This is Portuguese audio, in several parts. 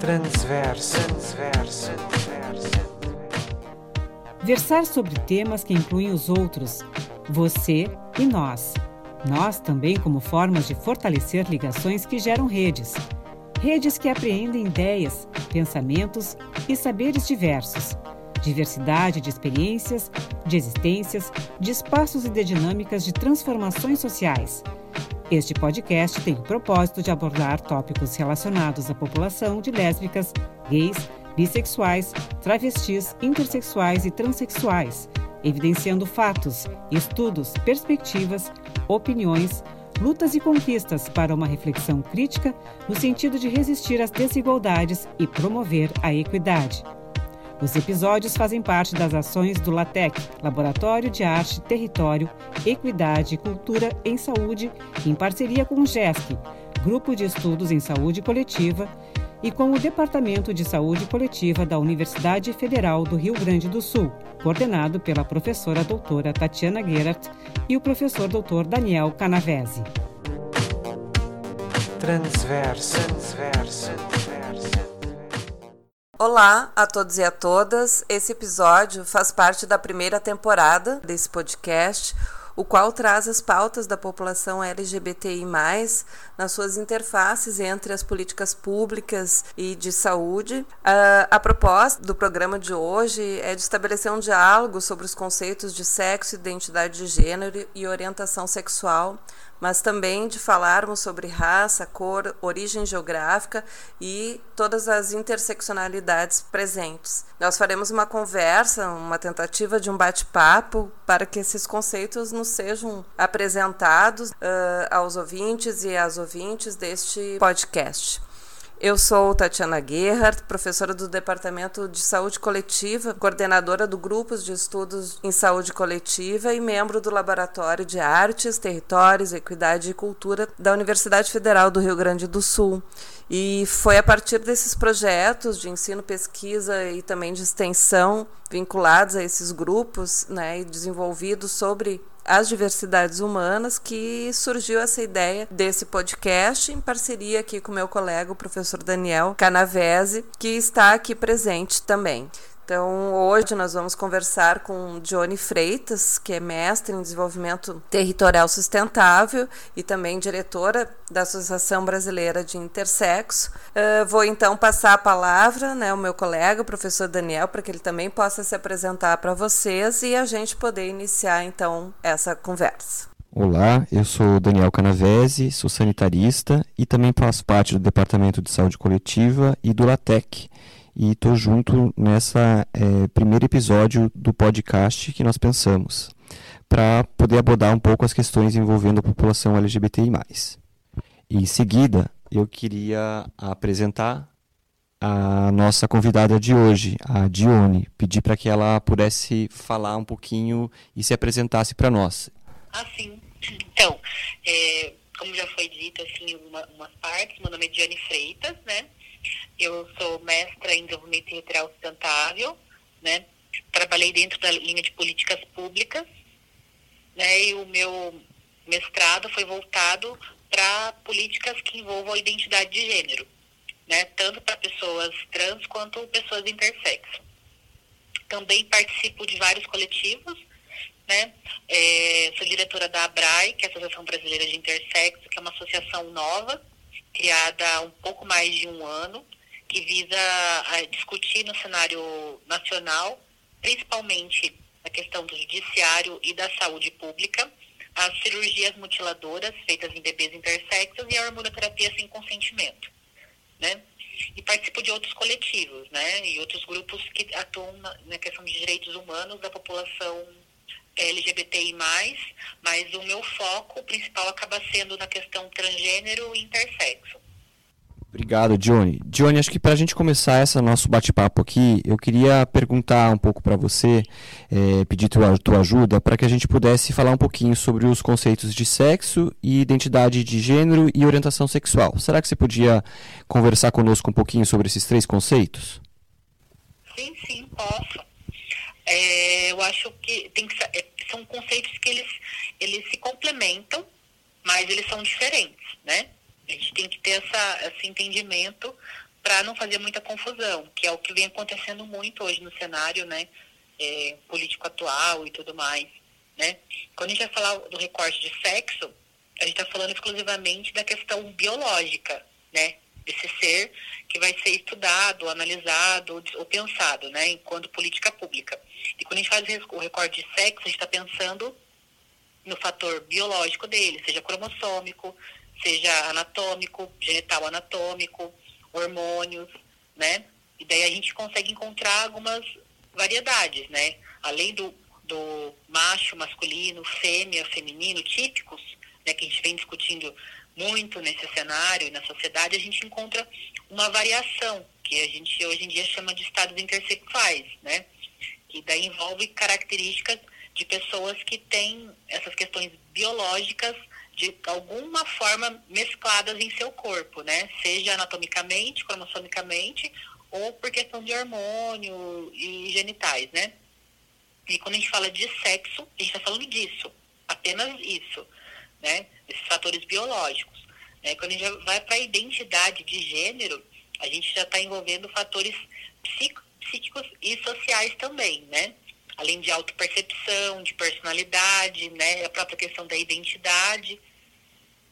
Transverso. Transverso. Versar sobre temas que incluem os outros, você e nós. Nós também como formas de fortalecer ligações que geram redes. Redes que apreendem ideias, pensamentos e saberes diversos. Diversidade de experiências, de existências, de espaços e de dinâmicas de transformações sociais. Este podcast tem o propósito de abordar tópicos relacionados à população de lésbicas, gays, bissexuais, travestis, intersexuais e transexuais, evidenciando fatos, estudos, perspectivas, opiniões, lutas e conquistas para uma reflexão crítica no sentido de resistir às desigualdades e promover a equidade. Os episódios fazem parte das ações do LATEC, Laboratório de Arte, Território, Equidade e Cultura em Saúde, em parceria com o GESC, Grupo de Estudos em Saúde Coletiva, e com o Departamento de Saúde Coletiva da Universidade Federal do Rio Grande do Sul, coordenado pela professora doutora Tatiana Gerhardt e o professor doutor Daniel Canavese. Transverso. Transverso. Olá a todos e a todas. Esse episódio faz parte da primeira temporada desse podcast, o qual traz as pautas da população LGBTI+, nas suas interfaces entre as políticas públicas e de saúde. Uh, a proposta do programa de hoje é de estabelecer um diálogo sobre os conceitos de sexo, identidade de gênero e orientação sexual mas também de falarmos sobre raça, cor, origem geográfica e todas as interseccionalidades presentes. Nós faremos uma conversa, uma tentativa de um bate-papo para que esses conceitos nos sejam apresentados uh, aos ouvintes e às ouvintes deste podcast. Eu sou Tatiana Gerhardt, professora do Departamento de Saúde Coletiva, coordenadora do Grupos de Estudos em Saúde Coletiva e membro do Laboratório de Artes, Territórios, Equidade e Cultura da Universidade Federal do Rio Grande do Sul. E foi a partir desses projetos de ensino, pesquisa e também de extensão vinculados a esses grupos né, e desenvolvidos sobre as diversidades humanas que surgiu essa ideia desse podcast em parceria aqui com meu colega, o professor Daniel Canavese, que está aqui presente também. Então, hoje nós vamos conversar com Johnny Freitas, que é mestre em desenvolvimento territorial sustentável e também diretora da Associação Brasileira de Intersexo. Uh, vou então passar a palavra né, ao meu colega, o professor Daniel, para que ele também possa se apresentar para vocês e a gente poder iniciar então essa conversa. Olá, eu sou Daniel Canavese, sou sanitarista e também faço parte do Departamento de Saúde Coletiva e do LATEC e estou junto nessa é, primeiro episódio do podcast que nós pensamos para poder abordar um pouco as questões envolvendo a população LGBTI+. Em seguida, eu queria apresentar a nossa convidada de hoje, a Dione, pedir para que ela pudesse falar um pouquinho e se apresentasse para nós. Ah, sim. Então, é, como já foi dito, assim, uma, umas partes, meu nome é Dione Freitas, né? Eu sou mestra em desenvolvimento territorial sustentável, né? Trabalhei dentro da linha de políticas públicas, né? E o meu mestrado foi voltado para políticas que envolvam a identidade de gênero, né? Tanto para pessoas trans quanto pessoas intersexo. Também participo de vários coletivos, né? É, sou diretora da ABRAE, que é a Associação Brasileira de Intersexo, que é uma associação nova, criada há um pouco mais de um ano, que visa discutir no cenário nacional, principalmente a questão do judiciário e da saúde pública, as cirurgias mutiladoras feitas em bebês intersexos e a hormonoterapia sem consentimento, né? E participo de outros coletivos, né? E outros grupos que atuam na questão de direitos humanos da população LGBTI+, mas o meu foco principal acaba sendo na questão transgênero e intersexo. Obrigado, Johnny. Johnny, acho que para a gente começar esse nosso bate-papo aqui, eu queria perguntar um pouco para você, é, pedir tua, tua ajuda, para que a gente pudesse falar um pouquinho sobre os conceitos de sexo e identidade de gênero e orientação sexual. Será que você podia conversar conosco um pouquinho sobre esses três conceitos? Sim, sim, posso. É, eu acho que, tem que é, são conceitos que eles, eles se complementam, mas eles são diferentes, né? A gente tem que ter essa, esse entendimento para não fazer muita confusão, que é o que vem acontecendo muito hoje no cenário, né, é, político atual e tudo mais, né? Quando a gente vai falar do recorte de sexo, a gente está falando exclusivamente da questão biológica, né? Desse ser que vai ser estudado, analisado ou pensado, né? Enquanto política pública. E quando a gente faz o recorte de sexo, a gente está pensando no fator biológico dele, seja cromossômico, seja anatômico, genital anatômico, hormônios, né? E daí a gente consegue encontrar algumas variedades, né? Além do, do macho, masculino, fêmea, feminino, típicos, né, que a gente vem discutindo muito nesse cenário e na sociedade, a gente encontra uma variação, que a gente hoje em dia chama de estados intersexuais, né? Que daí envolve características de pessoas que têm essas questões biológicas de alguma forma mescladas em seu corpo, né? Seja anatomicamente, cromossomicamente, ou por questão de hormônio e genitais, né? E quando a gente fala de sexo, a gente está falando disso, apenas isso, né? Esses fatores biológicos. Né? Quando a gente vai para a identidade de gênero, a gente já está envolvendo fatores psíquicos e sociais também, né? além de autopercepção, de personalidade, né, a própria questão da identidade,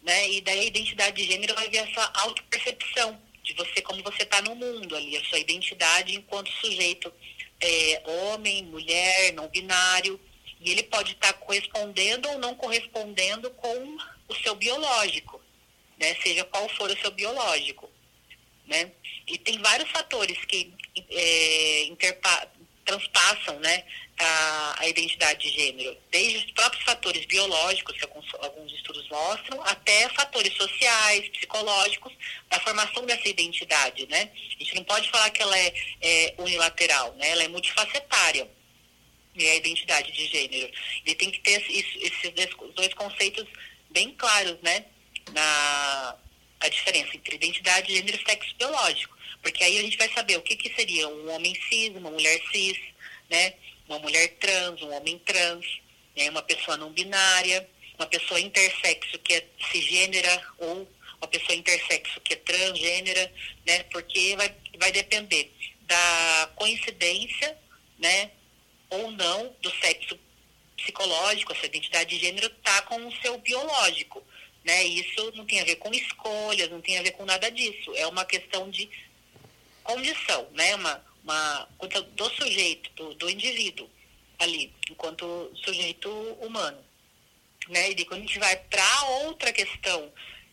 né, e daí a identidade de gênero vai ver essa autopercepção de você, como você está no mundo ali, a sua identidade enquanto sujeito é, homem, mulher, não binário, e ele pode estar tá correspondendo ou não correspondendo com o seu biológico, né, seja qual for o seu biológico, né, e tem vários fatores que é, interpa transpassam né, a, a, identidade de gênero, desde os próprios fatores biológicos, que alguns, alguns estudos mostram, até fatores sociais, psicológicos, da formação dessa identidade. Né? A gente não pode falar que ela é, é unilateral, né? ela é multifacetária. E a identidade de gênero. Ele tem que ter isso, esses dois conceitos bem claros, né? Na a diferença entre identidade de gênero e sexo biológico. Porque aí a gente vai saber o que, que seria um homem cis, uma mulher cis, né? uma mulher trans, um homem trans, né? uma pessoa não binária, uma pessoa intersexo que é cisgênera ou uma pessoa intersexo que é transgênera, né? porque vai, vai depender da coincidência né? ou não do sexo psicológico, essa identidade de gênero está com o seu biológico. Né? Isso não tem a ver com escolhas, não tem a ver com nada disso. É uma questão de condição, né? Uma, uma do sujeito, do, do indivíduo ali, enquanto sujeito humano. Né? E quando a gente vai para outra questão,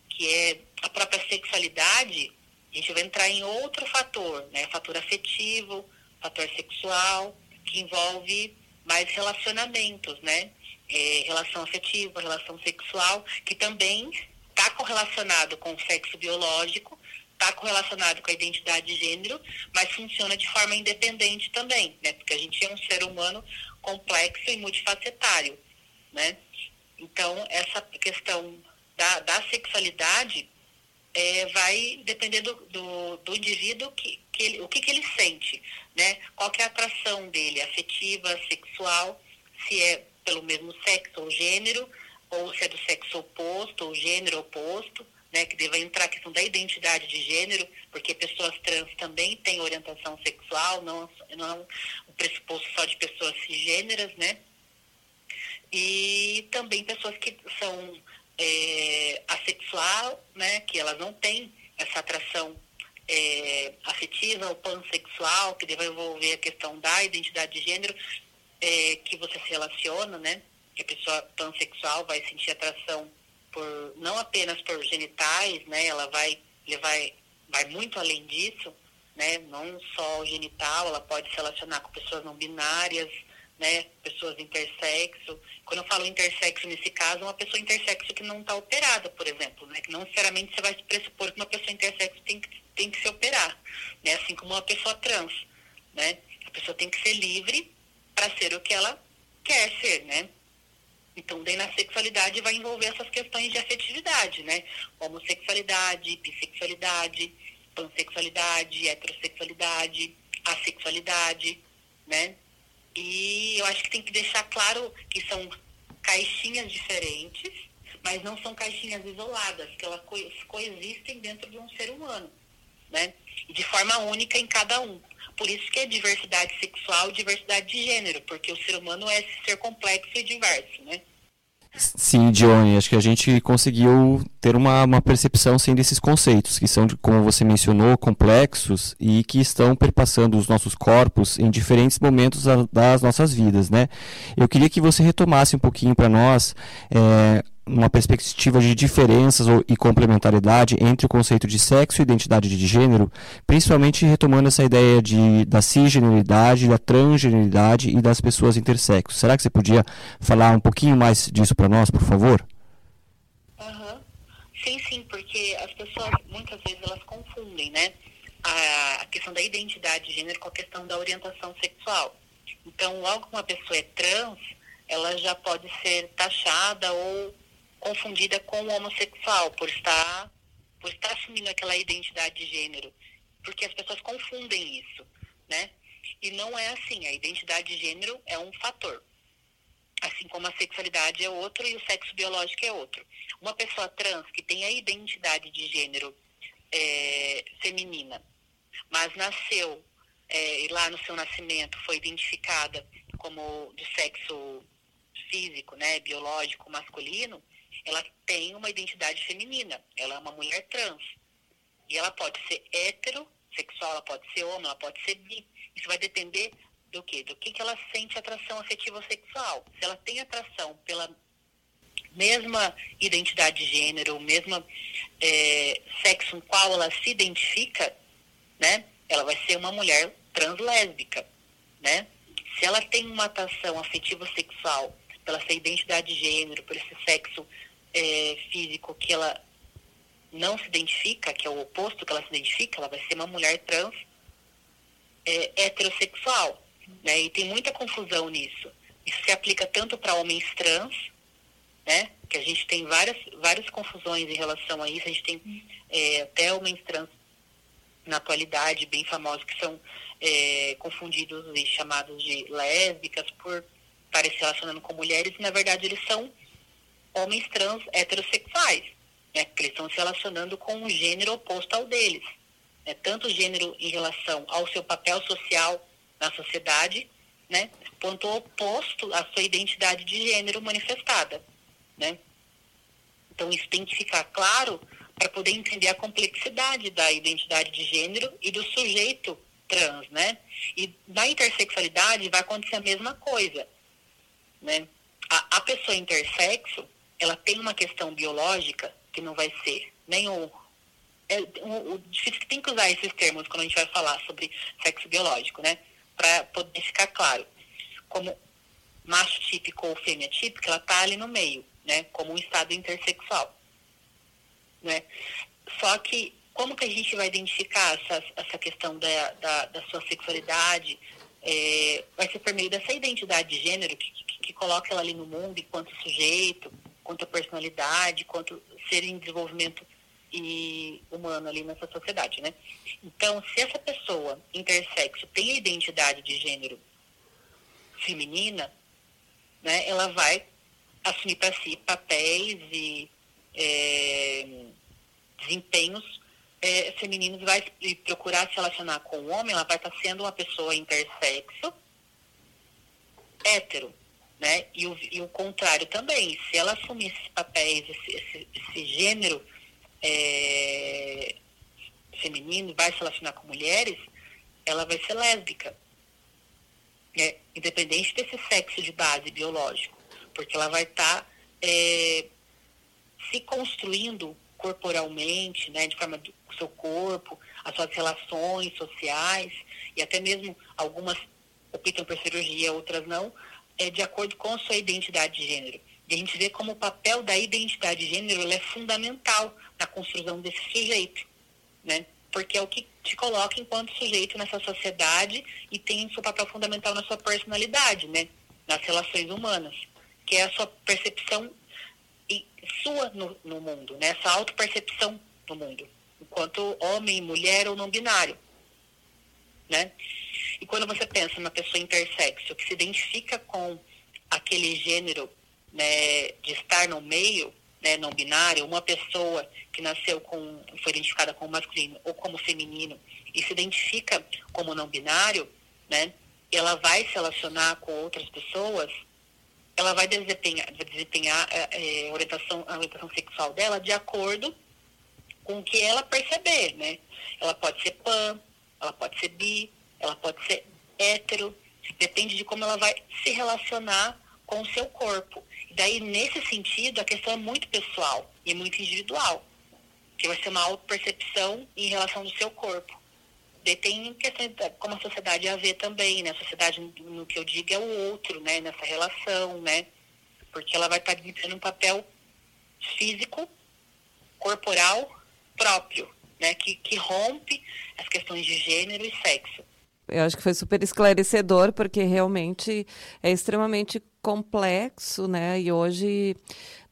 que é a própria sexualidade, a gente vai entrar em outro fator, né? Fator afetivo, fator sexual, que envolve mais relacionamentos, né? É, relação afetiva, relação sexual, que também está correlacionado com o sexo biológico, está correlacionado com a identidade de gênero, mas funciona de forma independente também, né? Porque a gente é um ser humano complexo e multifacetário, né? Então, essa questão da, da sexualidade é, vai depender do, do, do indivíduo que, que ele, o que, que ele sente, né? Qual é a atração dele, afetiva, sexual, se é pelo mesmo sexo ou gênero, ou se é do sexo oposto ou gênero oposto, né, que deva entrar a questão da identidade de gênero, porque pessoas trans também têm orientação sexual, não, não é um pressuposto só de pessoas cisgêneras, né? E também pessoas que são é, assexual, né, que elas não têm essa atração é, afetiva ou pansexual, que deva envolver a questão da identidade de gênero, é, que você se relaciona, né? Que a pessoa pansexual vai sentir atração por não apenas por genitais, né? Ela vai levar vai muito além disso, né? Não só o genital, ela pode se relacionar com pessoas não binárias, né? Pessoas intersexo. Quando eu falo intersexo nesse caso, uma pessoa intersexo que não está operada, por exemplo, né? Que não necessariamente você vai pressupor que uma pessoa intersexo tem que tem que se operar, né? Assim como uma pessoa trans, né? A pessoa tem que ser livre para ser o que ela quer ser, né? Então, daí na sexualidade vai envolver essas questões de afetividade, né? Homossexualidade, bissexualidade, pansexualidade, heterossexualidade, assexualidade, né? E eu acho que tem que deixar claro que são caixinhas diferentes, mas não são caixinhas isoladas, que elas coexistem dentro de um ser humano, né? e de forma única em cada um. Por isso que é diversidade sexual diversidade de gênero, porque o ser humano é esse ser complexo e diverso, né? Sim, Dione, acho que a gente conseguiu ter uma, uma percepção sim, desses conceitos, que são, como você mencionou, complexos e que estão perpassando os nossos corpos em diferentes momentos das nossas vidas. Né? Eu queria que você retomasse um pouquinho para nós é, uma perspectiva de diferenças e complementaridade entre o conceito de sexo e identidade de gênero, principalmente retomando essa ideia de, da cisgeneridade, da transgeneridade e das pessoas intersexos. Será que você podia falar um pouquinho mais disso para nós, por favor? Sim, sim, porque as pessoas muitas vezes elas confundem, né? A questão da identidade de gênero com a questão da orientação sexual. Então, logo que uma pessoa é trans, ela já pode ser taxada ou confundida com o homossexual, por estar, por estar assumindo aquela identidade de gênero. Porque as pessoas confundem isso, né? E não é assim. A identidade de gênero é um fator. Assim como a sexualidade é outro e o sexo biológico é outro. Uma pessoa trans que tem a identidade de gênero é, feminina, mas nasceu é, e lá no seu nascimento foi identificada como de sexo físico, né, biológico masculino, ela tem uma identidade feminina, ela é uma mulher trans. E ela pode ser heterossexual, ela pode ser homem, ela pode ser bi. Isso vai depender do quê? Do que, que ela sente atração afetiva sexual. Se ela tem atração pela mesma identidade de gênero, mesma é, sexo com qual ela se identifica, né? Ela vai ser uma mulher translésbica, né? Se ela tem uma atração afetiva sexual pela sua identidade de gênero, por esse sexo é, físico que ela não se identifica, que é o oposto que ela se identifica, ela vai ser uma mulher trans é, heterossexual. Né? E tem muita confusão nisso. Isso se aplica tanto para homens trans, né? que a gente tem várias, várias confusões em relação a isso. A gente tem é, até homens trans na atualidade bem famosos que são é, confundidos e chamados de lésbicas por estarem se relacionando com mulheres e na verdade eles são homens trans heterossexuais, né, que eles estão se relacionando com um gênero oposto ao deles. Né, tanto o gênero em relação ao seu papel social na sociedade, né, quanto oposto à sua identidade de gênero manifestada. Né? Então, isso tem que ficar claro para poder entender a complexidade da identidade de gênero e do sujeito trans, né? E na intersexualidade vai acontecer a mesma coisa, né? A, a pessoa intersexo, ela tem uma questão biológica que não vai ser nem o, é, o, o difícil que tem que usar esses termos quando a gente vai falar sobre sexo biológico, né? Para poder ficar claro. Como macho típico ou fêmea típica, ela está ali no meio, né? Como um estado intersexual, né? Só que como que a gente vai identificar essa, essa questão da, da, da sua sexualidade? É, vai ser por meio dessa identidade de gênero que, que, que coloca ela ali no mundo enquanto sujeito, quanto a personalidade, quanto ser em desenvolvimento e humano ali nessa sociedade, né? Então, se essa pessoa intersexo tem a identidade de gênero feminina, né, ela vai assumir para si papéis e é, desempenhos é, femininos, vai procurar se relacionar com o homem, ela vai estar sendo uma pessoa intersexo, hétero, né? E o, e o contrário também, se ela assumir esses papéis, esse, esse, esse gênero é, feminino, vai se relacionar com mulheres, ela vai ser lésbica. Né? Independente desse sexo de base biológico. Porque ela vai estar tá, é, se construindo corporalmente, né, de forma do seu corpo, as suas relações sociais, e até mesmo algumas optam por cirurgia, outras não, é, de acordo com sua identidade de gênero. E a gente vê como o papel da identidade de gênero é fundamental na construção desse sujeito, né? Porque é o que te coloca enquanto sujeito nessa sociedade e tem seu papel fundamental na sua personalidade, né? Nas relações humanas, que é a sua percepção sua no, no mundo, né? Essa autopercepção no mundo, enquanto homem, mulher ou não binário, né? E quando você pensa numa pessoa intersexo que se identifica com aquele gênero né, de estar no meio, né, não binária, uma pessoa que nasceu com, foi identificada como masculino ou como feminino e se identifica como não binário, né, ela vai se relacionar com outras pessoas, ela vai desempenhar, desempenhar é, orientação, a orientação sexual dela de acordo com o que ela perceber, né? Ela pode ser pan, ela pode ser bi, ela pode ser hétero, depende de como ela vai se relacionar com o seu corpo. E daí, nesse sentido, a questão é muito pessoal e muito individual, que vai ser uma auto-percepção em relação do seu corpo. Daí tem questões como a sociedade a ver também, né? A sociedade, no que eu digo, é o outro, né? Nessa relação, né? Porque ela vai estar desempenhando um papel físico, corporal, próprio, né? Que, que rompe as questões de gênero e sexo. Eu acho que foi super esclarecedor, porque realmente é extremamente complexo, né? E hoje,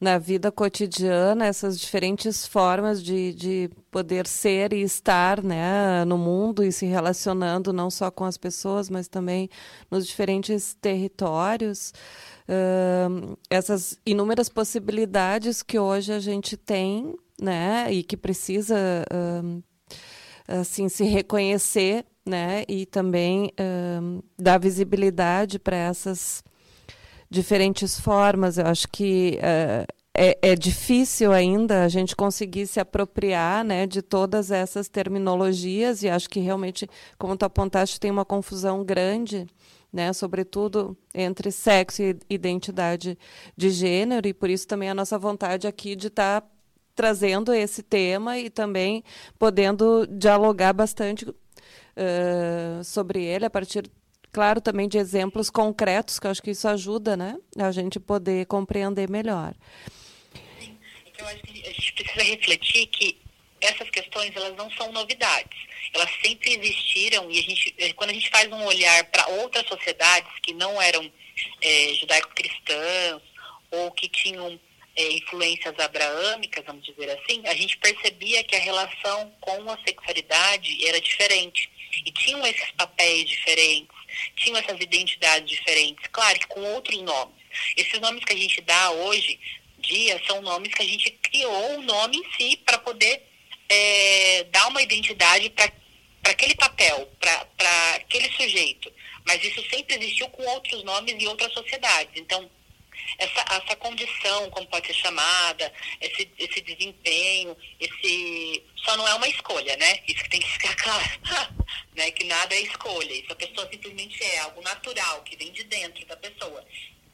na vida cotidiana, essas diferentes formas de, de poder ser e estar né, no mundo e se relacionando não só com as pessoas, mas também nos diferentes territórios. Uh, essas inúmeras possibilidades que hoje a gente tem, né? E que precisa. Uh, assim se reconhecer né? E também um, dar visibilidade para essas diferentes formas. Eu acho que uh, é, é, difícil ainda a gente conseguir se apropriar né, de todas essas terminologias, e acho que realmente, como tu apontaste, tem uma confusão grande. Né, sobretudo entre sexo e identidade de gênero, e por isso também a nossa vontade aqui de estar tá trazendo esse tema e também podendo dialogar bastante uh, sobre ele a partir, claro, também de exemplos concretos, que eu acho que isso ajuda, né? A gente poder compreender melhor. Sim. Então, acho que a gente precisa refletir que essas questões elas não são novidades. Elas sempre existiram e a gente, eh, quando a gente faz um olhar para outras sociedades que não eram é, judaico-cristãs ou que tinham é, influências abraâmicas, vamos dizer assim, a gente percebia que a relação com a sexualidade era diferente. E tinham esses papéis diferentes, tinham essas identidades diferentes, claro que com outros nomes. Esses nomes que a gente dá hoje dia são nomes que a gente criou o nome em si para poder é, dar uma identidade para aquele papel, para aquele sujeito. Mas isso sempre existiu com outros nomes e outras sociedades. Então, essa, essa condição, como pode ser chamada, esse, esse desempenho, esse só não é uma escolha, né? Isso que tem que ficar claro, né? Que nada é escolha. Isso a pessoa simplesmente é algo natural que vem de dentro da pessoa,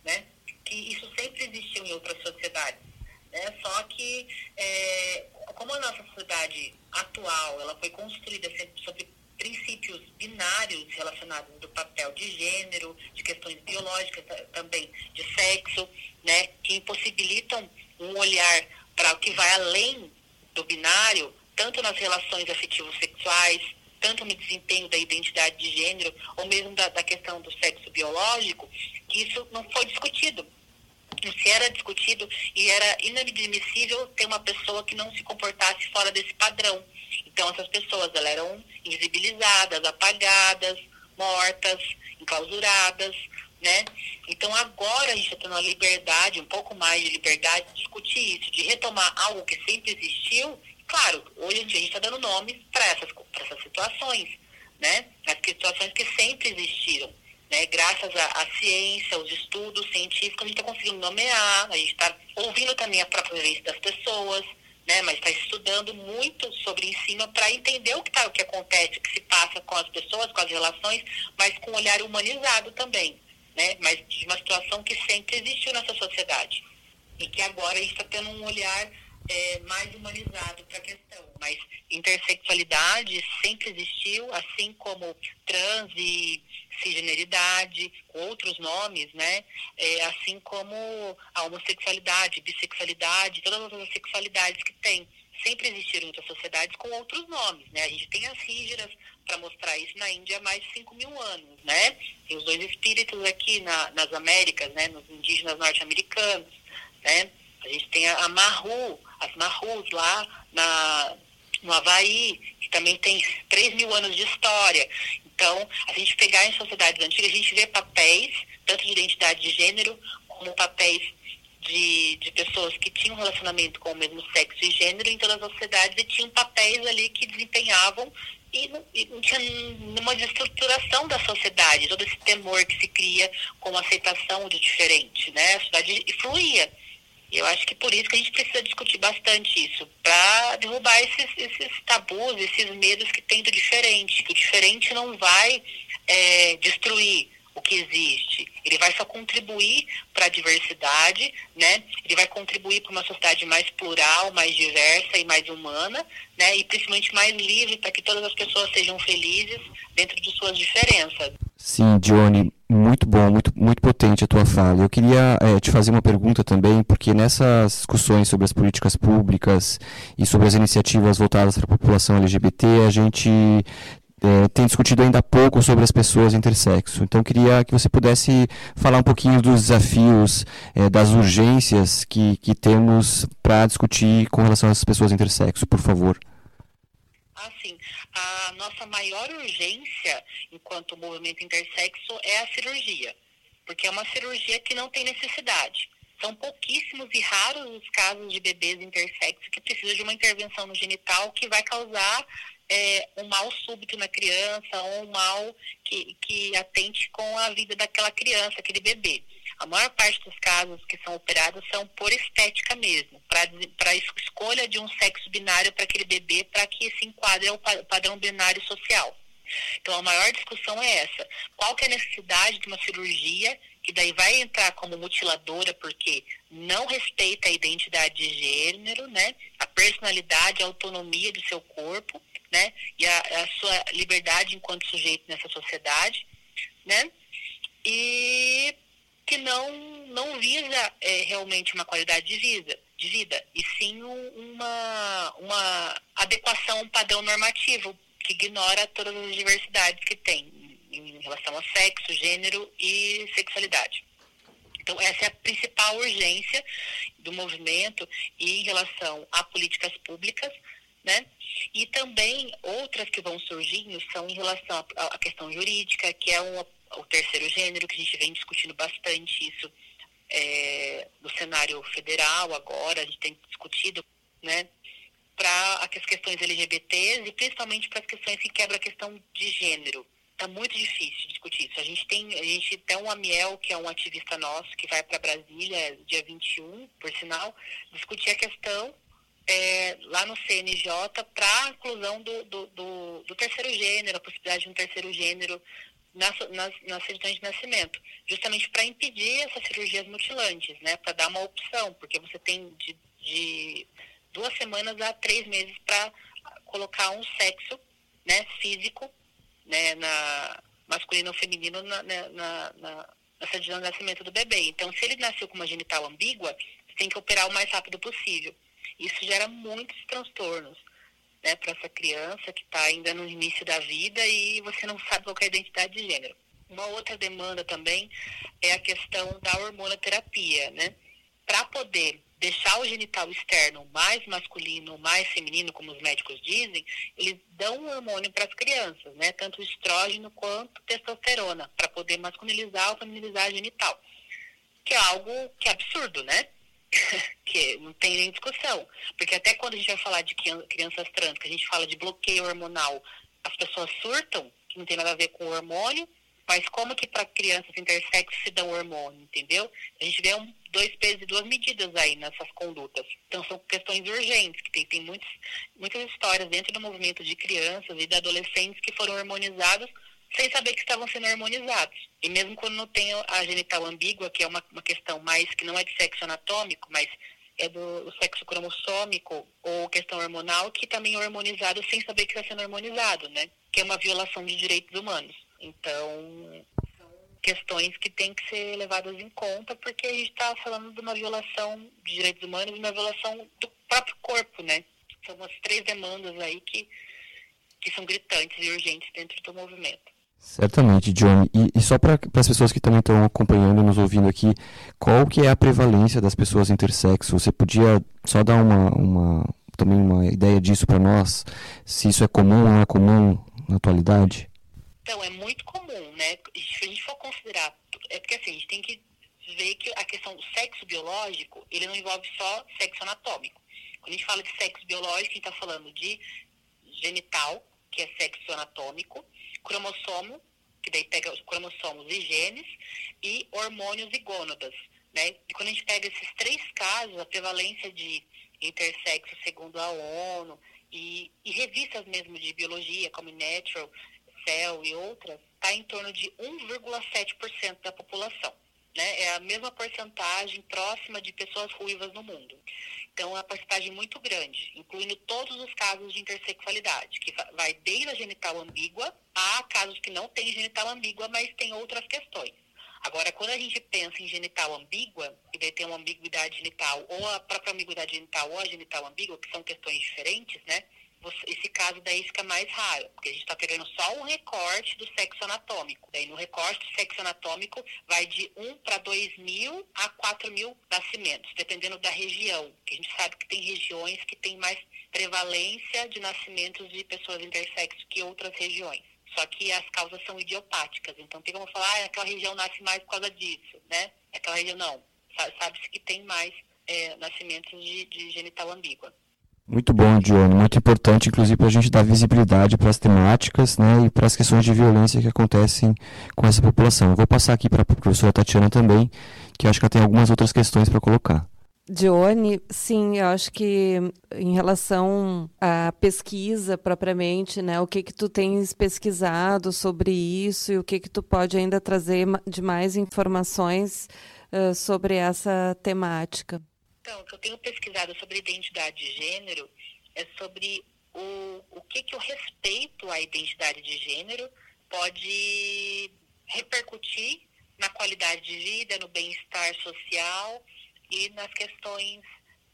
né? Que isso sempre existiu em outras sociedades. Né? Só que, é, como a nossa sociedade atual, ela foi construída sempre sobre princípios binários relacionados do papel de gênero, de questões biológicas também, de sexo, né, que impossibilitam um olhar para o que vai além do binário, tanto nas afetivos sexuais, tanto no desempenho da identidade de gênero, ou mesmo da, da questão do sexo biológico, que isso não foi discutido se era discutido e era inadmissível ter uma pessoa que não se comportasse fora desse padrão. Então, essas pessoas elas eram invisibilizadas, apagadas, mortas, enclausuradas, né? Então, agora a gente está tendo a liberdade, um pouco mais de liberdade de discutir isso, de retomar algo que sempre existiu. Claro, hoje em dia a gente está dando nomes para essas, essas situações, né? As situações que sempre existiram. Né, graças à ciência, aos estudos científicos, a gente está conseguindo nomear, a gente está ouvindo também a própria vivência das pessoas, né, mas está estudando muito sobre ensino para entender o que, tá, o que acontece, o que se passa com as pessoas, com as relações, mas com um olhar humanizado também, né, mas de uma situação que sempre existiu nessa sociedade e que agora a gente está tendo um olhar é, mais humanizado para a questão. Intersexualidade sempre existiu, assim como trans e cisgeneridade, outros nomes, né? É, assim como a homossexualidade, bissexualidade, todas as sexualidades que tem. Sempre existiram outras sociedades com outros nomes, né? A gente tem as rígidas para mostrar isso na Índia há mais de 5 mil anos, né? Tem os dois espíritos aqui na, nas Américas, né? Nos indígenas norte-americanos, né? A gente tem a, a Mahu, as Mahus lá na, no Havaí, que também tem 3 mil anos de história. Então, a gente pegar em sociedades antigas, a gente vê papéis, tanto de identidade de gênero, como papéis de, de pessoas que tinham relacionamento com o mesmo sexo e gênero em todas as sociedades e tinham papéis ali que desempenhavam e não, e não tinha nenhuma desestruturação da sociedade, todo esse temor que se cria com a aceitação do diferente, né? A sociedade fluía. Eu acho que por isso que a gente precisa discutir bastante isso, para derrubar esses, esses tabus, esses medos que tem do diferente. O diferente não vai é, destruir o que existe. Ele vai só contribuir para a diversidade, né? Ele vai contribuir para uma sociedade mais plural, mais diversa e mais humana, né? E principalmente mais livre para que todas as pessoas sejam felizes dentro de suas diferenças. Sim, Johnny, muito bom, muito, muito potente a tua fala. Eu queria é, te fazer uma pergunta também, porque nessas discussões sobre as políticas públicas e sobre as iniciativas voltadas para a população LGBT, a gente é, tem discutido ainda pouco sobre as pessoas intersexo. Então, queria que você pudesse falar um pouquinho dos desafios, é, das urgências que, que temos para discutir com relação às pessoas intersexo, por favor. Ah, sim. A nossa maior urgência enquanto movimento intersexo é a cirurgia, porque é uma cirurgia que não tem necessidade. São pouquíssimos e raros os casos de bebês intersexo que precisam de uma intervenção no genital que vai causar é, um mal súbito na criança ou um mal que, que atente com a vida daquela criança, aquele bebê. A maior parte dos casos que são operados são por estética mesmo, para a escolha de um sexo binário para aquele bebê, para que se enquadre ao padrão binário social. Então, a maior discussão é essa. Qual que é a necessidade de uma cirurgia que daí vai entrar como mutiladora porque não respeita a identidade de gênero, né? A personalidade, a autonomia do seu corpo né? E a, a sua liberdade enquanto sujeito nessa sociedade, né? E que não, não visa é, realmente uma qualidade de vida, de vida e sim uma, uma adequação a um padrão normativo que ignora todas as diversidades que tem em relação a sexo, gênero e sexualidade. Então, essa é a principal urgência do movimento e em relação a políticas públicas, né? E também outras que vão surgindo são em relação à questão jurídica, que é um, o terceiro gênero, que a gente vem discutindo bastante isso é, no cenário federal agora, a gente tem discutido, né? Para as questões LGBTs e principalmente para as questões que quebram a questão de gênero. Está muito difícil discutir isso. A gente tem, a gente tem um Amiel, que é um ativista nosso, que vai para Brasília dia 21, por sinal, discutir a questão é, lá no CNJ para a inclusão do, do, do, do, terceiro gênero, a possibilidade de um terceiro gênero nas, nas, nas certidões de nascimento, justamente para impedir essas cirurgias mutilantes, né, para dar uma opção, porque você tem de, de duas semanas a três meses para colocar um sexo né, físico né, na, masculino ou feminino na, na, na, na certidão de nascimento do bebê. Então, se ele nasceu com uma genital ambígua, tem que operar o mais rápido possível. Isso gera muitos transtornos né, para essa criança que está ainda no início da vida e você não sabe qual é a identidade de gênero. Uma outra demanda também é a questão da hormonoterapia, né? Para poder deixar o genital externo mais masculino, mais feminino, como os médicos dizem, eles dão um hormônio para as crianças, né? Tanto estrógeno quanto testosterona, para poder masculinizar ou feminilizar a genital. Que é algo que é absurdo, né? que não tem nem discussão. Porque até quando a gente vai falar de crianças trans, que a gente fala de bloqueio hormonal, as pessoas surtam, que não tem nada a ver com o hormônio, mas como que para crianças intersexo se dá o hormônio, entendeu? A gente vê um, dois pesos e duas medidas aí nessas condutas. Então são questões urgentes, que tem, tem muitos, muitas histórias dentro do movimento de crianças e de adolescentes que foram hormonizados sem saber que estavam sendo hormonizados. E mesmo quando não tem a genital ambígua, que é uma, uma questão mais que não é de sexo anatômico, mas é do, do sexo cromossômico ou questão hormonal, que também é hormonizado sem saber que está sendo hormonizado, né? Que é uma violação de direitos humanos. Então, são questões que têm que ser levadas em conta, porque a gente está falando de uma violação de direitos humanos e uma violação do próprio corpo, né? São as três demandas aí que, que são gritantes e urgentes dentro do movimento. Certamente, John. E, e só para as pessoas que também estão acompanhando, nos ouvindo aqui, qual que é a prevalência das pessoas intersexo? Você podia só dar uma, uma também uma ideia disso para nós? Se isso é comum ou não é comum na atualidade? Então, é muito comum, né? Se a gente for considerar... É porque assim, a gente tem que vê que a questão do sexo biológico, ele não envolve só sexo anatômico. Quando a gente fala de sexo biológico, a gente está falando de genital, que é sexo anatômico, cromossomo, que daí pega os cromossomos e genes, e hormônios e gônadas. Né? E quando a gente pega esses três casos, a prevalência de intersexo segundo a ONU e, e revistas mesmo de biologia, como Natural, Cell e outras, está em torno de 1,7% da população. Né? É a mesma porcentagem próxima de pessoas ruivas no mundo. Então, é uma porcentagem muito grande, incluindo todos os casos de intersexualidade, que vai desde a genital ambígua a casos que não têm genital ambígua, mas tem outras questões. Agora, quando a gente pensa em genital ambígua, e tem uma ambiguidade genital, ou a própria ambiguidade genital ou a genital ambígua, que são questões diferentes, né? Esse caso daí fica mais raro, porque a gente está pegando só um recorte do sexo anatômico. Daí no recorte do sexo anatômico vai de 1 para 2 mil a 4 mil nascimentos, dependendo da região. A gente sabe que tem regiões que têm mais prevalência de nascimentos de pessoas intersexo que outras regiões. Só que as causas são idiopáticas. Então tem como falar, ah, aquela região nasce mais por causa disso, né? Aquela região não. Sabe-se que tem mais é, nascimentos de, de genital ambígua. Muito bom, Dione. Muito importante, inclusive, para a gente dar visibilidade para as temáticas né, e para as questões de violência que acontecem com essa população. Eu vou passar aqui para a professora Tatiana também, que acho que ela tem algumas outras questões para colocar. Dione, sim, eu acho que em relação à pesquisa propriamente, né, o que que tu tens pesquisado sobre isso e o que que tu pode ainda trazer de mais informações uh, sobre essa temática? Então, o que eu tenho pesquisado sobre identidade de gênero é sobre o, o que, que o respeito à identidade de gênero pode repercutir na qualidade de vida, no bem-estar social e nas questões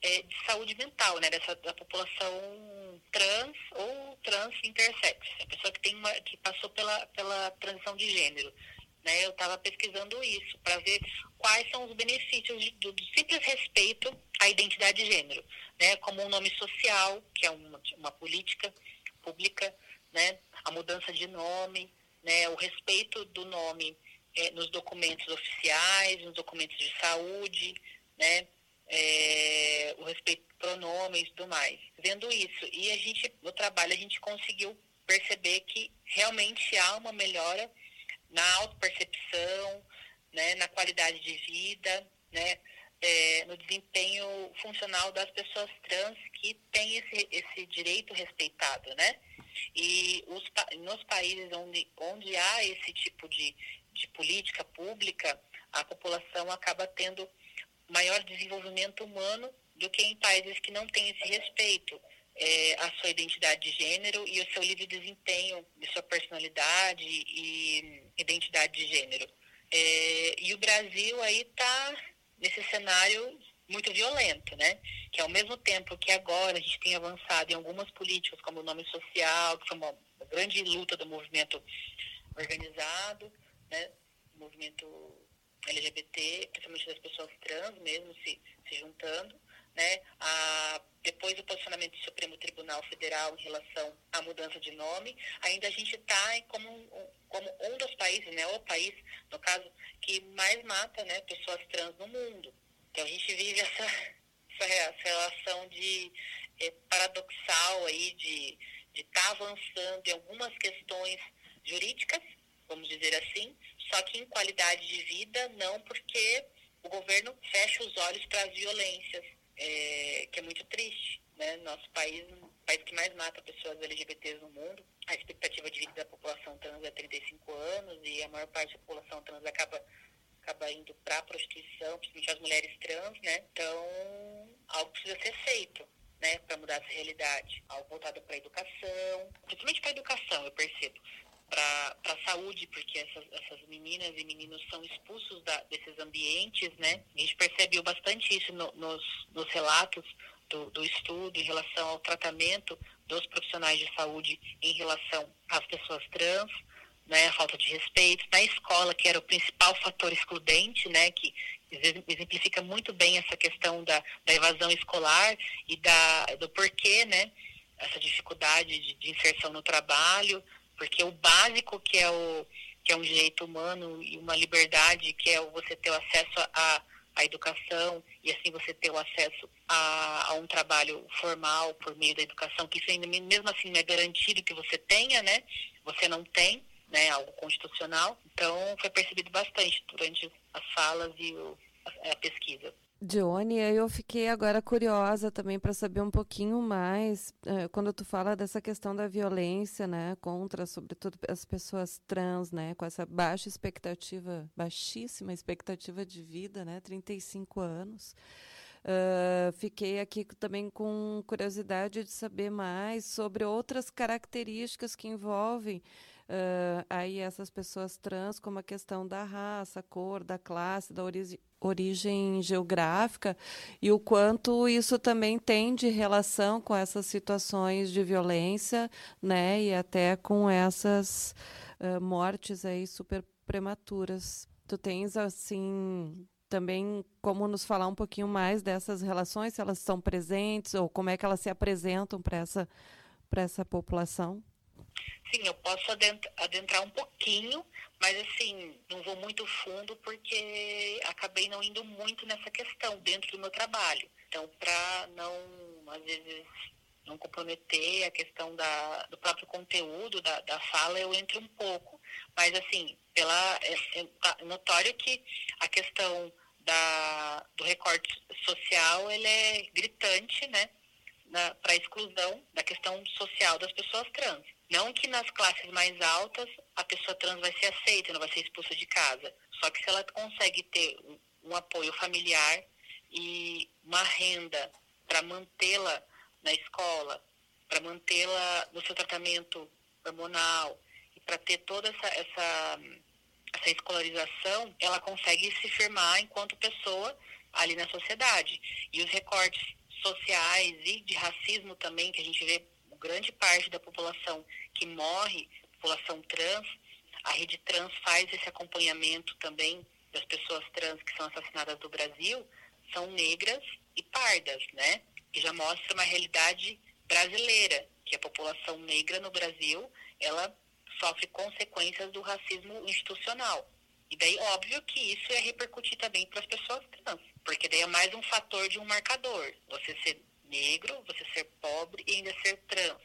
é, de saúde mental, né, dessa, da população trans ou trans intersexo, a pessoa que tem uma, que passou pela, pela transição de gênero. Né? Eu estava pesquisando isso para ver quais são os benefícios de, do, do, simples respeito à identidade de gênero, né? como um nome social, que é uma, uma política pública, né? a mudança de nome, né? o respeito do nome é, nos documentos oficiais, nos documentos de saúde, né? É, o respeito pronomes e tudo mais. Vendo isso, e a gente, no trabalho, a gente conseguiu perceber que realmente há uma melhora na autopercepção, né, na qualidade de vida, né, é, no desempenho funcional das pessoas trans que têm esse, esse direito respeitado, né? E os, nos países onde, onde há esse tipo de, de política pública, a população acaba tendo maior desenvolvimento humano do que em países que não têm esse respeito é, a sua identidade de gênero e o seu livre desempenho de sua personalidade e identidade de gênero. É, e o Brasil aí está nesse cenário muito violento, né? Que ao mesmo tempo que agora a gente tem avançado em algumas políticas, como o nome social, que foi uma grande luta do movimento organizado, né? O movimento LGBT, principalmente das pessoas trans mesmo se, se juntando, né? A, depois do posicionamento do Supremo Tribunal Federal em relação à mudança de nome, ainda a gente está como, como um dos países, né, o país, no caso, que mais mata né, pessoas trans no mundo. Então a gente vive essa, essa relação de é, paradoxal aí de estar tá avançando em algumas questões jurídicas, vamos dizer assim, só que em qualidade de vida não, porque o governo fecha os olhos para as violências é, que é muito triste. Né? Nosso país, o país que mais mata pessoas LGBTs no mundo, a expectativa de vida da população trans é 35 anos e a maior parte da população trans acaba, acaba indo para a prostituição, principalmente as mulheres trans, né? Então, algo precisa ser feito. Né, para mudar essa realidade, algo voltado para a educação, principalmente para a educação, eu percebo para a saúde, porque essas, essas meninas e meninos são expulsos da, desses ambientes, né? A gente percebeu bastante isso no, nos, nos relatos do, do estudo em relação ao tratamento dos profissionais de saúde em relação às pessoas trans, né, a falta de respeito, na escola, que era o principal fator excludente, né, que exemplifica muito bem essa questão da, da evasão escolar e da, do porquê, né, essa dificuldade de, de inserção no trabalho, porque o básico que é o, que é um direito humano e uma liberdade, que é você ter o acesso à, à educação e assim você ter o acesso a, a, um trabalho formal por meio da educação, que isso ainda mesmo assim não é garantido que você tenha, né? Você não tem, né? Algo constitucional. Então foi percebido bastante durante as falas e o, a, a pesquisa. Dione, eu fiquei agora curiosa também para saber um pouquinho mais eh, quando tu fala dessa questão da violência, né, contra, sobretudo as pessoas trans, né, com essa baixa expectativa, baixíssima expectativa de vida, né, 35 anos. Uh, fiquei aqui também com curiosidade de saber mais sobre outras características que envolvem uh, aí essas pessoas trans, como a questão da raça, cor, da classe, da origem origem geográfica e o quanto isso também tem de relação com essas situações de violência, né, e até com essas uh, mortes aí super prematuras. Tu tens assim também como nos falar um pouquinho mais dessas relações, se elas estão presentes ou como é que elas se apresentam para essa para essa população? Sim, eu posso adentrar um pouquinho, mas assim, não vou muito fundo porque acabei não indo muito nessa questão dentro do meu trabalho. Então, para não, às vezes, não comprometer a questão da, do próprio conteúdo da, da fala, eu entro um pouco. Mas, assim, pela, é, é tá notório que a questão da, do recorte social ele é gritante, né? Para a exclusão da questão social das pessoas trans. Não que nas classes mais altas a pessoa trans vai ser aceita, não vai ser expulsa de casa. Só que se ela consegue ter um, apoio familiar e uma renda para mantê-la na escola, para mantê-la no seu tratamento hormonal e para ter toda essa, essa, essa escolarização, ela consegue se firmar enquanto pessoa ali na sociedade. E os recortes sociais e de racismo também, que a gente vê grande parte da população que morre, população trans, a rede trans faz esse acompanhamento também das pessoas trans que são assassinadas do Brasil, são negras e pardas, né? Que já mostra uma realidade brasileira, que a população negra no Brasil, ela sofre consequências do racismo institucional. E daí, óbvio que isso ia repercutir também para as pessoas trans, porque daí é mais um fator de um marcador. Você ser negro, você ser pobre e ainda ser trans,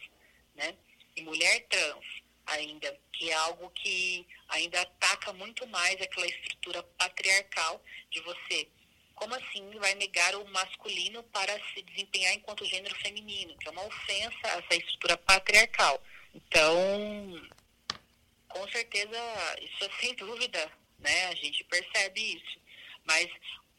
né? E mulher trans ainda, que é algo que ainda ataca muito mais aquela estrutura patriarcal de você. Como assim vai negar o masculino para se desempenhar enquanto gênero feminino? Que é uma ofensa a essa estrutura patriarcal. Então, com certeza, isso é sem dúvida, né? A gente percebe isso. Mas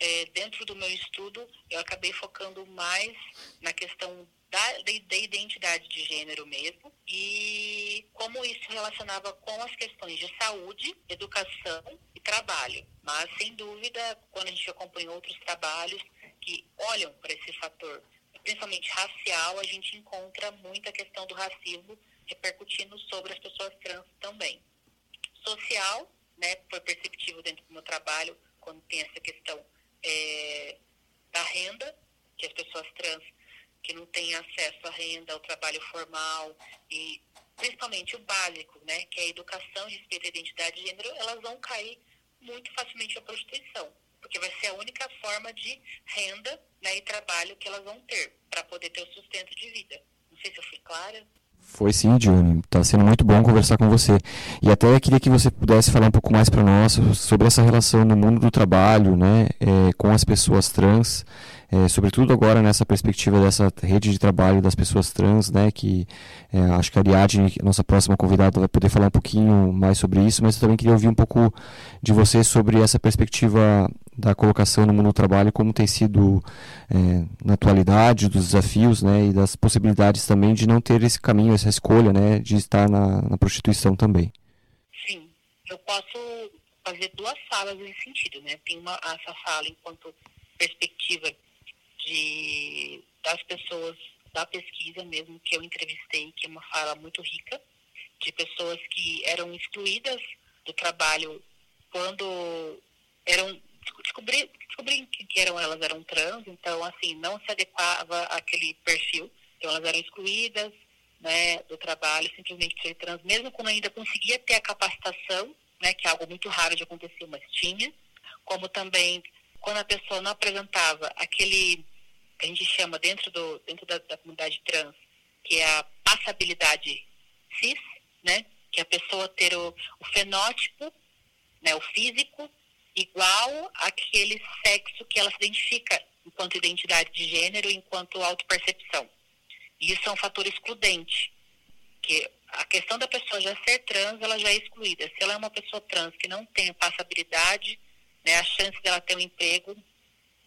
é, dentro do meu estudo, eu acabei focando mais na questão da, da, identidade de gênero mesmo e como isso relacionava com as questões de saúde, educação e trabalho. Mas, sem dúvida, quando a gente acompanha outros trabalhos que olham para esse fator, principalmente racial, a gente encontra muita questão do racismo repercutindo sobre as pessoas trans também. Social, né, foi perceptível dentro do meu trabalho, quando tem essa questão é, da renda, que as pessoas trans que não têm acesso à renda, ao trabalho formal e principalmente o básico, né, que é a educação, respeito à identidade de gênero, elas vão cair muito facilmente à prostituição, porque vai ser a única forma de renda né, e trabalho que elas vão ter para poder ter o sustento de vida. Não sei se eu fui clara. Foi sim, Dione. Está sendo muito bom conversar com você. E até queria que você pudesse falar um pouco mais para nós sobre essa relação no mundo do trabalho, né, é, com as pessoas trans é, sobretudo agora nessa perspectiva dessa rede de trabalho das pessoas trans, né, que é, acho que a Ariadne, nossa próxima convidada, vai poder falar um pouquinho mais sobre isso, mas eu também queria ouvir um pouco de você sobre essa perspectiva da colocação no mundo do trabalho, como tem sido é, na atualidade, dos desafios, né, e das possibilidades também de não ter esse caminho, essa escolha, né, de estar na, na prostituição também. Sim, eu posso fazer duas falas nesse sentido, né, tem uma, essa fala enquanto perspectiva de, das pessoas da pesquisa mesmo que eu entrevistei, que é uma fala muito rica, de pessoas que eram excluídas do trabalho quando eram descobri, descobri que eram elas eram trans, então assim não se adequava àquele perfil, então elas eram excluídas né, do trabalho simplesmente ser trans, mesmo quando ainda conseguia ter a capacitação né, que é algo muito raro de acontecer, mas tinha, como também quando a pessoa não apresentava aquele que a gente chama dentro, do, dentro da, da comunidade trans, que é a passabilidade cis, né, que é a pessoa ter o, o fenótipo, né, o físico, igual àquele sexo que ela se identifica enquanto identidade de gênero, enquanto autopercepção. E isso é um fator excludente, que a questão da pessoa já ser trans, ela já é excluída. Se ela é uma pessoa trans que não tem passabilidade, né, a chance dela ter um emprego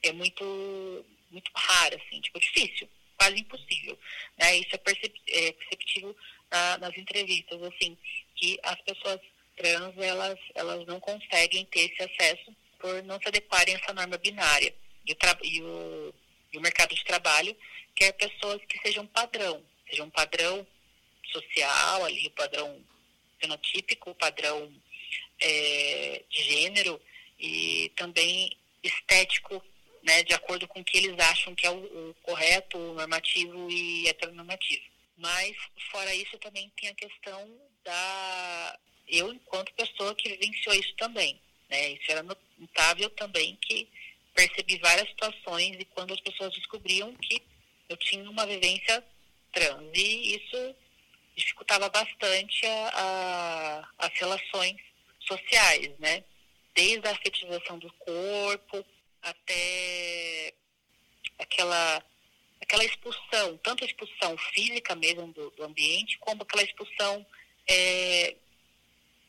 é muito, muito rara, assim, tipo, difícil, quase impossível. Né? Isso é, é perceptível na, nas entrevistas, assim, que as pessoas trans, elas, elas não conseguem ter esse acesso por não se adequarem a essa norma binária. E o, e o, e o mercado de trabalho quer pessoas que sejam padrão, sejam padrão social, ali, padrão fenotípico, padrão é, de gênero e também estético, né, de acordo com o que eles acham que é o, o correto, o normativo e heteronormativo. Mas, fora isso, também tem a questão da. Eu, enquanto pessoa que vivenciou isso também, né, isso era notável também, que percebi várias situações e quando as pessoas descobriam que eu tinha uma vivência trans. E isso dificultava bastante a, a, as relações sociais, né? Desde a afetivização do corpo até aquela aquela expulsão, tanto a expulsão física mesmo do, do ambiente, como aquela expulsão é,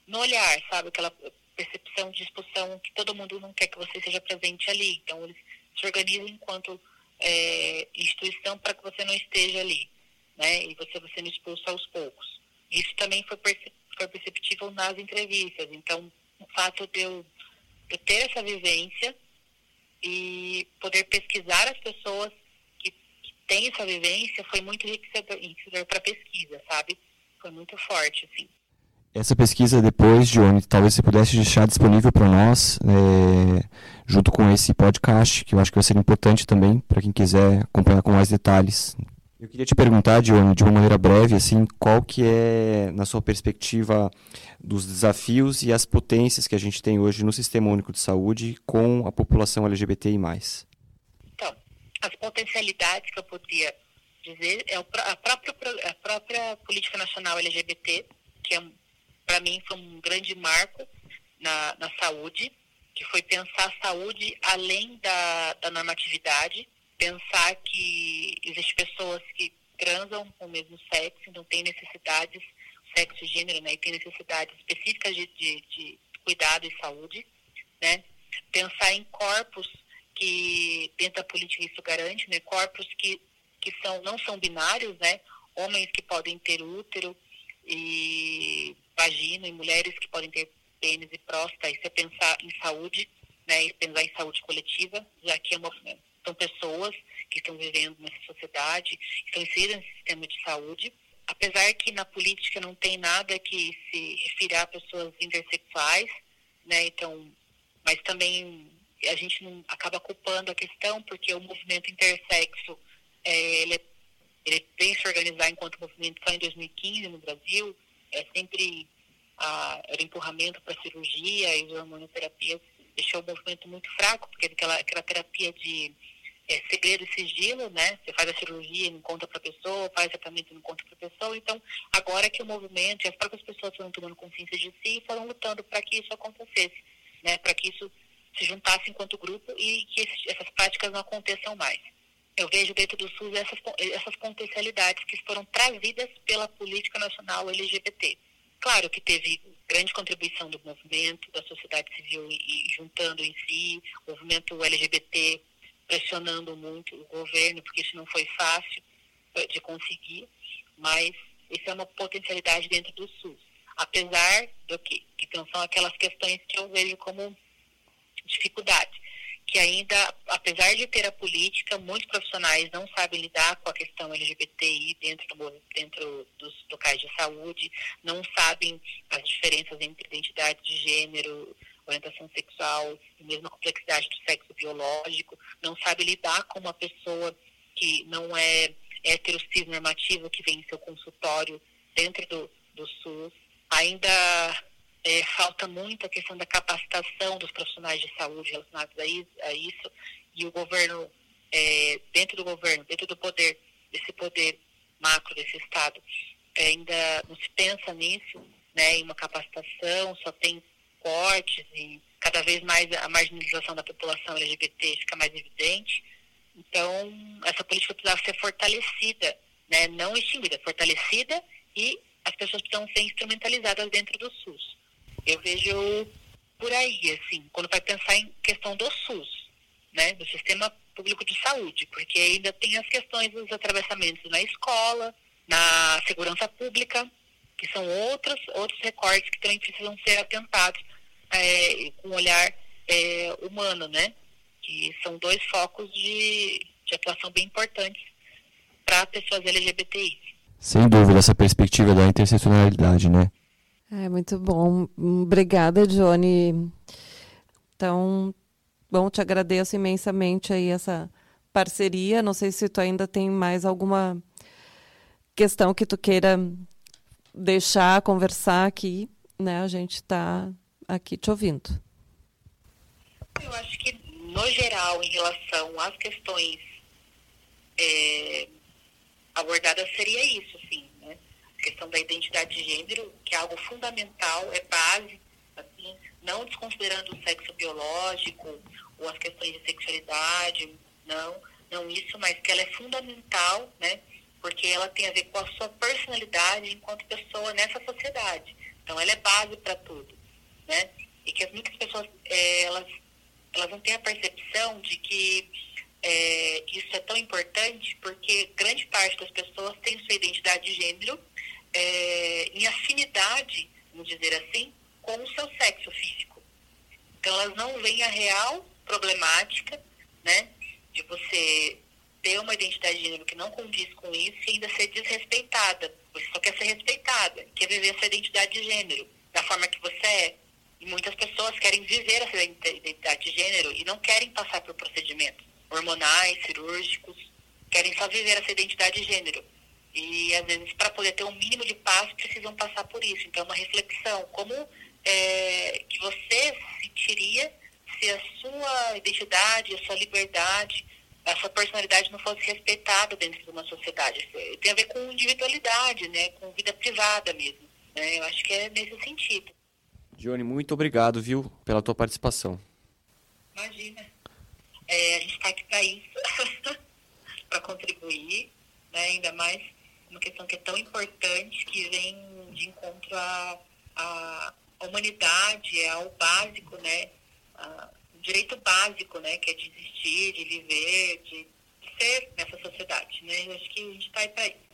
no olhar, sabe? Aquela percepção de expulsão que todo mundo não quer que você seja presente ali. Então, eles se organizam enquanto é, instituição para que você não esteja ali né? E você vai sendo expulso aos poucos. Isso também foi, perce foi perceptível nas entrevistas. Então, o fato de eu, de eu ter essa vivência e poder pesquisar as pessoas que, que têm essa vivência foi muito enriquecedor para a pesquisa, sabe? Foi muito forte, assim. Essa pesquisa depois, Johnny, talvez você pudesse deixar disponível para nós, é, junto com esse podcast, que eu acho que vai ser importante também para quem quiser acompanhar com mais detalhes. Eu queria te perguntar, Dione, de uma maneira breve, assim, qual que é, na sua perspectiva, dos desafios e as potências que a gente tem hoje no Sistema Único de Saúde com a população LGBTI+. Então, as potencialidades que eu poderia dizer é a própria, a própria Política Nacional LGBT, que é, para mim foi um grande marco na, na saúde, que foi pensar a saúde além da, da normatividade, pensar que existem pessoas que transam com o mesmo sexo, então tem necessidades, sexo e gênero, né, e tem necessidades específicas de, de, de cuidado e saúde, né? Pensar em corpos que dentro da política isso garante, né? Corpos que, que são, não são binários, né? Homens que podem ter útero e vagina e mulheres que podem ter pênis e próstata, isso é pensar em saúde, né? E pensar em saúde coletiva, já que é movimento são pessoas que estão vivendo nessa sociedade, estão inseridas no sistema de saúde. Apesar que na política não tem nada que se refira a pessoas intersexuais, né? Então, mas também a gente não acaba culpando a questão porque o movimento intersexo é, ele, é, tem se organizar enquanto movimento só em 2015 no Brasil, é sempre a, era empurramento para cirurgia e hormonoterapias deixou o movimento muito fraco, porque aquela, aquela terapia de é, segredo e sigilo, né? Você faz a cirurgia e não conta para a pessoa, faz tratamento e não conta para a pessoa. Então, agora que o movimento e as próprias pessoas foram tomando consciência de si foram lutando para que isso acontecesse, né? Para que isso se juntasse enquanto grupo e que essas práticas não aconteçam mais. Eu vejo dentro do SUS essas, essas potencialidades que foram trazidas pela política nacional LGBT. Claro que teve grande contribuição do movimento, da sociedade civil e, juntando em si, o movimento LGBT pressionando muito o governo, porque isso não foi fácil eh, de conseguir, mas isso é uma potencialidade dentro do SUS. Apesar do que, então são aquelas questões que eu vejo como dificuldade, que ainda, apesar de ter a política, muitos profissionais não sabem lidar com a questão LGBTI dentro, do, dentro dos locais de saúde, não sabem as diferenças entre identidade de gênero, orientação sexual e mesmo a complexidade do sexo biológico, não sabe lidar com uma pessoa que não é hetero normativa que vem em seu consultório dentro do, do SUS, ainda é, falta muito a questão da capacitação dos profissionais de saúde relacionados a isso, e o governo, é, dentro do governo, dentro do poder, desse poder macro desse Estado, é, ainda não se pensa nisso, né, em uma capacitação, só tem cortes e cada vez mais a marginalização da população LGBT fica mais evidente. Então, essa política precisava ser fortalecida, né, não extinguida, fortalecida e as pessoas precisam ser instrumentalizadas dentro do SUS. Eu vejo por aí, assim, quando vai pensar em questão do SUS, né, do Sistema Público de Saúde, porque ainda tem as questões dos atravessamentos na escola, na segurança pública, que são outros, outros recortes que também precisam ser atentados é, com um olhar é, humano, né? Que são dois focos de, de atuação bem importantes para pessoas LGBTI. Sem dúvida, essa perspectiva da interseccionalidade, né? É muito bom. Obrigada, Johnny. Então, bom, te agradeço imensamente aí essa parceria. Não sei se tu ainda tem mais alguma questão que tu queira deixar, conversar aqui, né? A gente está aqui te ouvindo. Eu acho que, no geral, em relação às questões é, abordadas, seria isso, sim. Questão da identidade de gênero, que é algo fundamental, é base, assim, não desconsiderando o sexo biológico ou as questões de sexualidade, não, não isso, mas que ela é fundamental, né? Porque ela tem a ver com a sua personalidade enquanto pessoa nessa sociedade. Então, ela é base para tudo né? E que muitas pessoas, é, elas, elas não têm a percepção de que é, isso é tão importante porque grande parte das pessoas tem sua identidade de gênero é, em afinidade, vamos dizer assim, com o seu sexo físico. Então elas não veem a real problemática, né, de você ter uma identidade de gênero que não condiz com isso e ainda ser desrespeitada. Você só quer ser respeitada, quer viver sua identidade de gênero da forma que você é. E muitas pessoas querem viver essa identidade de gênero e não querem passar por procedimentos hormonais, cirúrgicos, querem só viver essa identidade de gênero. E às vezes, para poder ter um mínimo de paz, precisam passar por isso. Então, é uma reflexão: como é, que você sentiria se a sua identidade, a sua liberdade, a sua personalidade não fosse respeitada dentro de uma sociedade? Tem a ver com individualidade, né, com vida privada mesmo. Né? Eu acho que é nesse sentido. Johnny, muito obrigado, viu, pela tua participação. Imagina. É, a gente está aqui para isso, para contribuir, né? ainda mais uma questão que é tão importante, que vem de encontro à, à humanidade, ao básico, né? direito básico, né? Que é de existir, de viver, de ser nessa sociedade, né? Eu acho que a gente está aí para isso.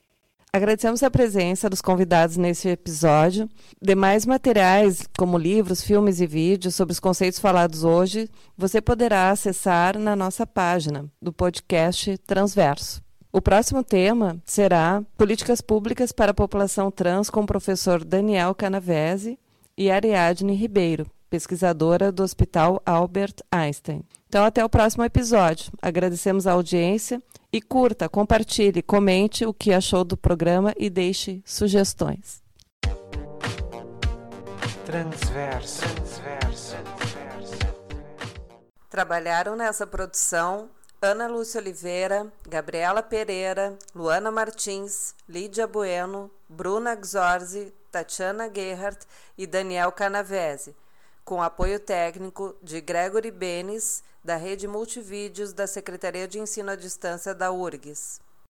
Agradecemos a presença dos convidados nesse episódio. Demais materiais, como livros, filmes e vídeos sobre os conceitos falados hoje, você poderá acessar na nossa página do podcast Transverso. O próximo tema será Políticas Públicas para a População Trans com o professor Daniel Canavese e Ariadne Ribeiro, pesquisadora do Hospital Albert Einstein. Então, até o próximo episódio. Agradecemos a audiência e curta, compartilhe, comente o que achou do programa e deixe sugestões. Transverso. Transverso. Trabalharam nessa produção Ana Lúcia Oliveira, Gabriela Pereira, Luana Martins, Lídia Bueno, Bruna Xorzi, Tatiana Gerhardt e Daniel Canavese com apoio técnico de Gregory Benes, da Rede Multivídeos da Secretaria de Ensino à Distância da URGS.